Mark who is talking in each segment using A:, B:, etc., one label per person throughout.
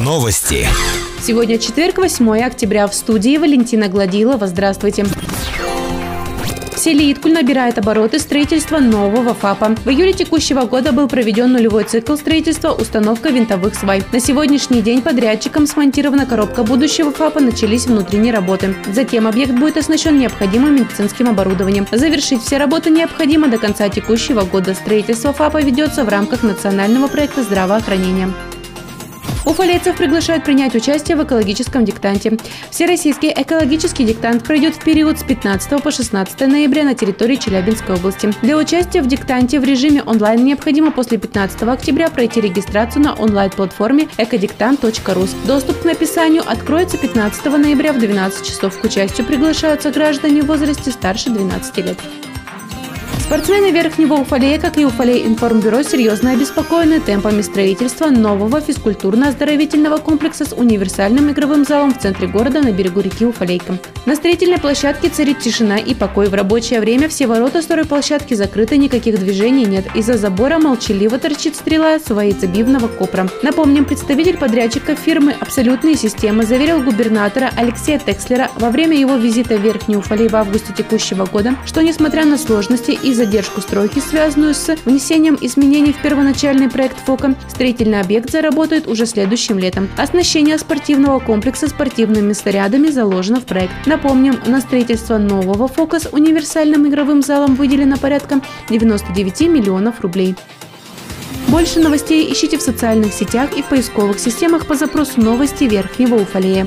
A: Новости.
B: Сегодня четверг, 8 октября. В студии Валентина Гладилова. Здравствуйте. В селе Иткуль набирает обороты строительства нового ФАПа. В июле текущего года был проведен нулевой цикл строительства установка винтовых свай. На сегодняшний день подрядчиком смонтирована коробка будущего ФАПа, начались внутренние работы. Затем объект будет оснащен необходимым медицинским оборудованием. Завершить все работы необходимо до конца текущего года. Строительство ФАПа ведется в рамках национального проекта здравоохранения. Уфалейцев приглашают принять участие в экологическом диктанте. Всероссийский экологический диктант пройдет в период с 15 по 16 ноября на территории Челябинской области. Для участия в диктанте в режиме онлайн необходимо после 15 октября пройти регистрацию на онлайн-платформе экодиктант.рус. Доступ к написанию откроется 15 ноября в 12 часов. К участию приглашаются граждане в возрасте старше 12 лет. Спортсмены Верхнего Уфалея, как и Уфалей информбюро, серьезно обеспокоены темпами строительства нового физкультурно-оздоровительного комплекса с универсальным игровым залом в центре города на берегу реки Уфалейка. На строительной площадке царит тишина и покой. В рабочее время все ворота стройплощадки закрыты, никаких движений нет. Из-за забора молчаливо торчит стрела своецебивного копра. Напомним, представитель подрядчика фирмы «Абсолютные системы» заверил губернатора Алексея Текслера во время его визита в Верхний Уфалей в августе текущего года, что несмотря на сложности из задержку стройки, связанную с внесением изменений в первоначальный проект ФОКа, строительный объект заработает уже следующим летом. Оснащение спортивного комплекса спортивными снарядами заложено в проект. Напомним, на строительство нового ФОКа с универсальным игровым залом выделено порядка 99 миллионов рублей. Больше новостей ищите в социальных сетях и в поисковых системах по запросу «Новости Верхнего Уфалея».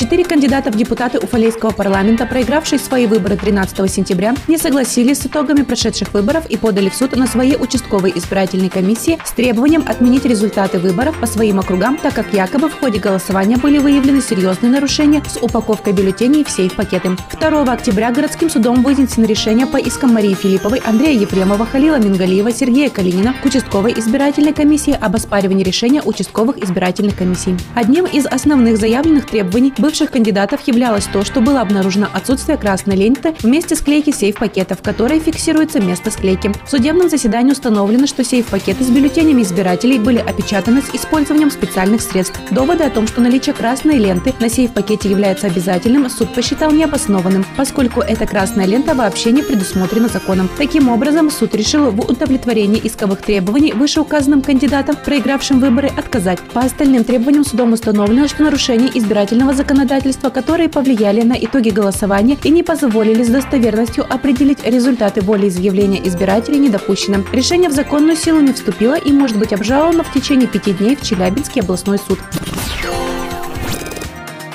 B: Четыре кандидата в депутаты Уфалейского парламента, проигравшие свои выборы 13 сентября, не согласились с итогами прошедших выборов и подали в суд на свои участковые избирательные комиссии с требованием отменить результаты выборов по своим округам, так как якобы в ходе голосования были выявлены серьезные нарушения с упаковкой бюллетеней в сейф-пакеты. 2 октября городским судом вынесено решение по искам Марии Филипповой, Андрея Ефремова, Халила Мингалиева, Сергея Калинина к участковой избирательной комиссии об оспаривании решения участковых избирательных комиссий. Одним из основных заявленных требований был бывших кандидатов являлось то, что было обнаружено отсутствие красной ленты вместе с клейки сейф-пакета, в которой фиксируется место склейки. В судебном заседании установлено, что сейф-пакеты с бюллетенями избирателей были опечатаны с использованием специальных средств. Доводы о том, что наличие красной ленты на сейф-пакете является обязательным, суд посчитал необоснованным, поскольку эта красная лента вообще не предусмотрена законом. Таким образом, суд решил в удовлетворении исковых требований вышеуказанным кандидатам, проигравшим выборы, отказать. По остальным требованиям судом установлено, что нарушение избирательного законодательства законодательства, которые повлияли на итоги голосования и не позволили с достоверностью определить результаты волеизъявления избирателей не допущено. Решение в законную силу не вступило и может быть обжаловано в течение пяти дней в Челябинский областной суд.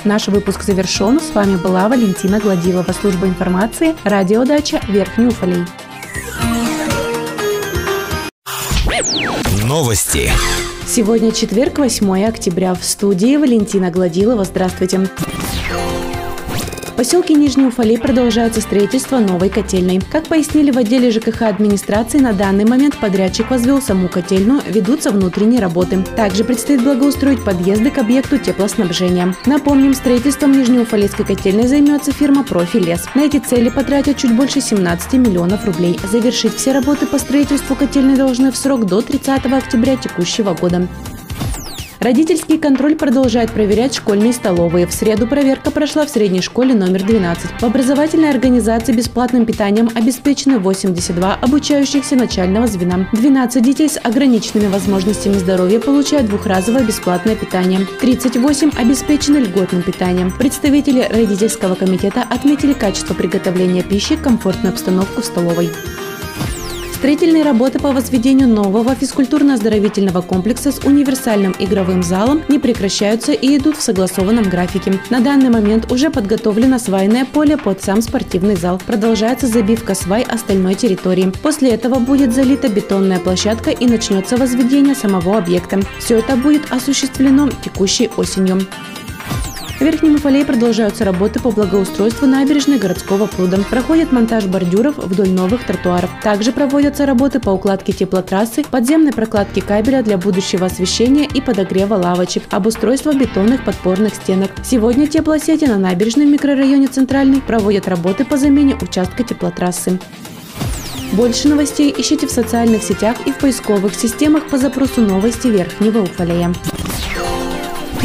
B: Наш выпуск завершен. С вами была Валентина Гладилова, служба информации, радиодача Верхний Уфалей.
A: Новости.
B: Сегодня четверг, 8 октября. В студии Валентина Гладилова. Здравствуйте. Поселке Нижний Уфалей продолжается строительство новой котельной. Как пояснили в отделе ЖКХ администрации, на данный момент подрядчик возвел саму котельную, ведутся внутренние работы. Также предстоит благоустроить подъезды к объекту теплоснабжения. Напомним, строительством Нижнеуфалейской котельной займется фирма «Профи Лес». На эти цели потратят чуть больше 17 миллионов рублей. Завершить все работы по строительству котельной должны в срок до 30 октября текущего года. Родительский контроль продолжает проверять школьные столовые. В среду проверка прошла в средней школе номер 12. В образовательной организации бесплатным питанием обеспечены 82 обучающихся начального звена. 12 детей с ограниченными возможностями здоровья получают двухразовое бесплатное питание. 38 обеспечены льготным питанием. Представители родительского комитета отметили качество приготовления пищи, комфортную обстановку в столовой. Строительные работы по возведению нового физкультурно-оздоровительного комплекса с универсальным игровым залом не прекращаются и идут в согласованном графике. На данный момент уже подготовлено свайное поле под сам спортивный зал. Продолжается забивка свай остальной территории. После этого будет залита бетонная площадка и начнется возведение самого объекта. Все это будет осуществлено текущей осенью. В Верхнем Уфалее продолжаются работы по благоустройству набережной городского пруда. Проходит монтаж бордюров вдоль новых тротуаров. Также проводятся работы по укладке теплотрассы, подземной прокладке кабеля для будущего освещения и подогрева лавочек, обустройство бетонных подпорных стенок. Сегодня теплосети на набережной микрорайоне Центральный проводят работы по замене участка теплотрассы. Больше новостей ищите в социальных сетях и в поисковых системах по запросу «Новости Верхнего Уфалея».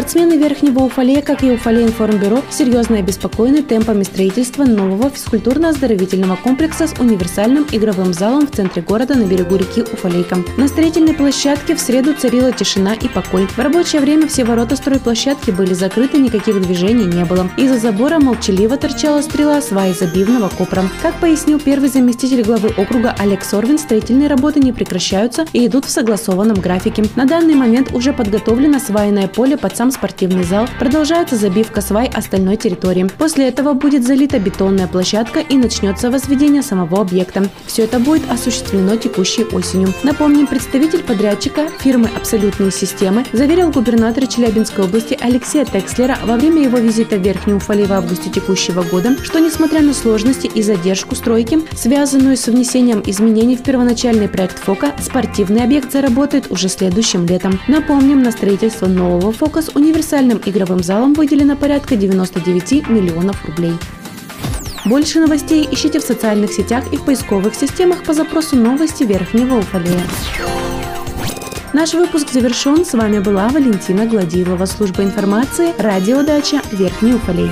B: Спортсмены Верхнего Уфалея, как и Уфалей информбюро, серьезно обеспокоены темпами строительства нового физкультурно-оздоровительного комплекса с универсальным игровым залом в центре города на берегу реки Уфалейка. На строительной площадке в среду царила тишина и покой. В рабочее время все ворота стройплощадки были закрыты, никаких движений не было. Из-за забора молчаливо торчала стрела сваи забивного копра. Как пояснил первый заместитель главы округа Олег Сорвин, строительные работы не прекращаются и идут в согласованном графике. На данный момент уже подготовлено свайное поле под сам спортивный зал, продолжается забивка свай остальной территории. После этого будет залита бетонная площадка и начнется возведение самого объекта. Все это будет осуществлено текущей осенью. Напомним, представитель подрядчика фирмы «Абсолютные системы» заверил губернатора Челябинской области Алексея Текслера во время его визита в Верхнюю Уфалей в августе текущего года, что несмотря на сложности и задержку стройки, связанную с внесением изменений в первоначальный проект ФОКа, спортивный объект заработает уже следующим летом. Напомним, на строительство нового ФОКа универсальным игровым залом выделено порядка 99 миллионов рублей. Больше новостей ищите в социальных сетях и в поисковых системах по запросу «Новости Верхнего Уфалея». Наш выпуск завершен. С вами была Валентина Гладилова, служба информации, радиодача Верхний Уфалей.